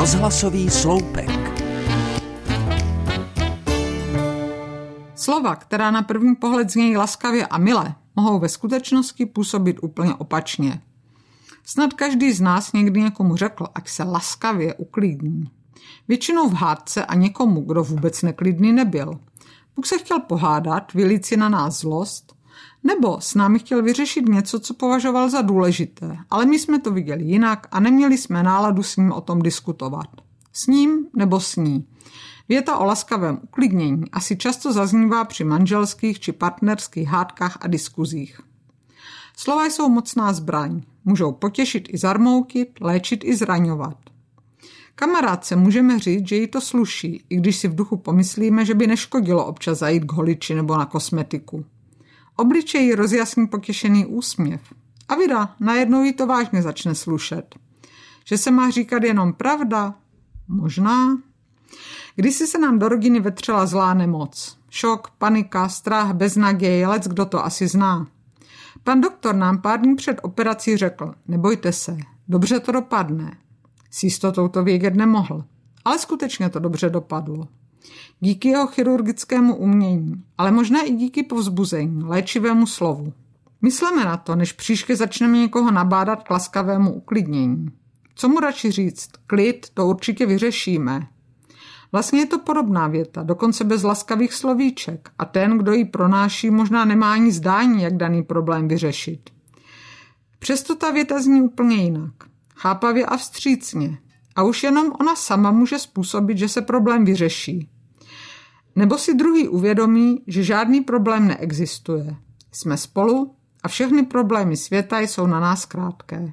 Rozhlasový sloupek. Slova, která na první pohled znějí laskavě a milé, mohou ve skutečnosti působit úplně opačně. Snad každý z nás někdy někomu řekl, ať se laskavě uklidní. Většinou v hádce a někomu, kdo vůbec neklidný nebyl. Bůh se chtěl pohádat, vylít si na nás zlost, nebo s námi chtěl vyřešit něco, co považoval za důležité, ale my jsme to viděli jinak a neměli jsme náladu s ním o tom diskutovat. S ním nebo s ní. Věta o laskavém uklidnění asi často zaznívá při manželských či partnerských hádkách a diskuzích. Slova jsou mocná zbraň. Můžou potěšit i zarmoutit, léčit i zraňovat. Kamarádce můžeme říct, že jí to sluší, i když si v duchu pomyslíme, že by neškodilo občas zajít k holiči nebo na kosmetiku. Obličej rozjasní potěšený úsměv. A vida, najednou jí to vážně začne slušet. Že se má říkat jenom pravda? Možná. Kdysi se nám do rodiny vetřela zlá nemoc. Šok, panika, strach, beznaděj, lec kdo to asi zná. Pan doktor nám pár dní před operací řekl, nebojte se, dobře to dopadne. S jistotou to vědět nemohl, ale skutečně to dobře dopadlo. Díky jeho chirurgickému umění, ale možná i díky povzbuzení, léčivému slovu. Myslíme na to, než příště začneme někoho nabádat k laskavému uklidnění. Co mu radši říct? Klid, to určitě vyřešíme. Vlastně je to podobná věta, dokonce bez laskavých slovíček a ten, kdo ji pronáší, možná nemá ani zdání, jak daný problém vyřešit. Přesto ta věta zní úplně jinak. Chápavě a vstřícně. A už jenom ona sama může způsobit, že se problém vyřeší. Nebo si druhý uvědomí, že žádný problém neexistuje. Jsme spolu a všechny problémy světa jsou na nás krátké.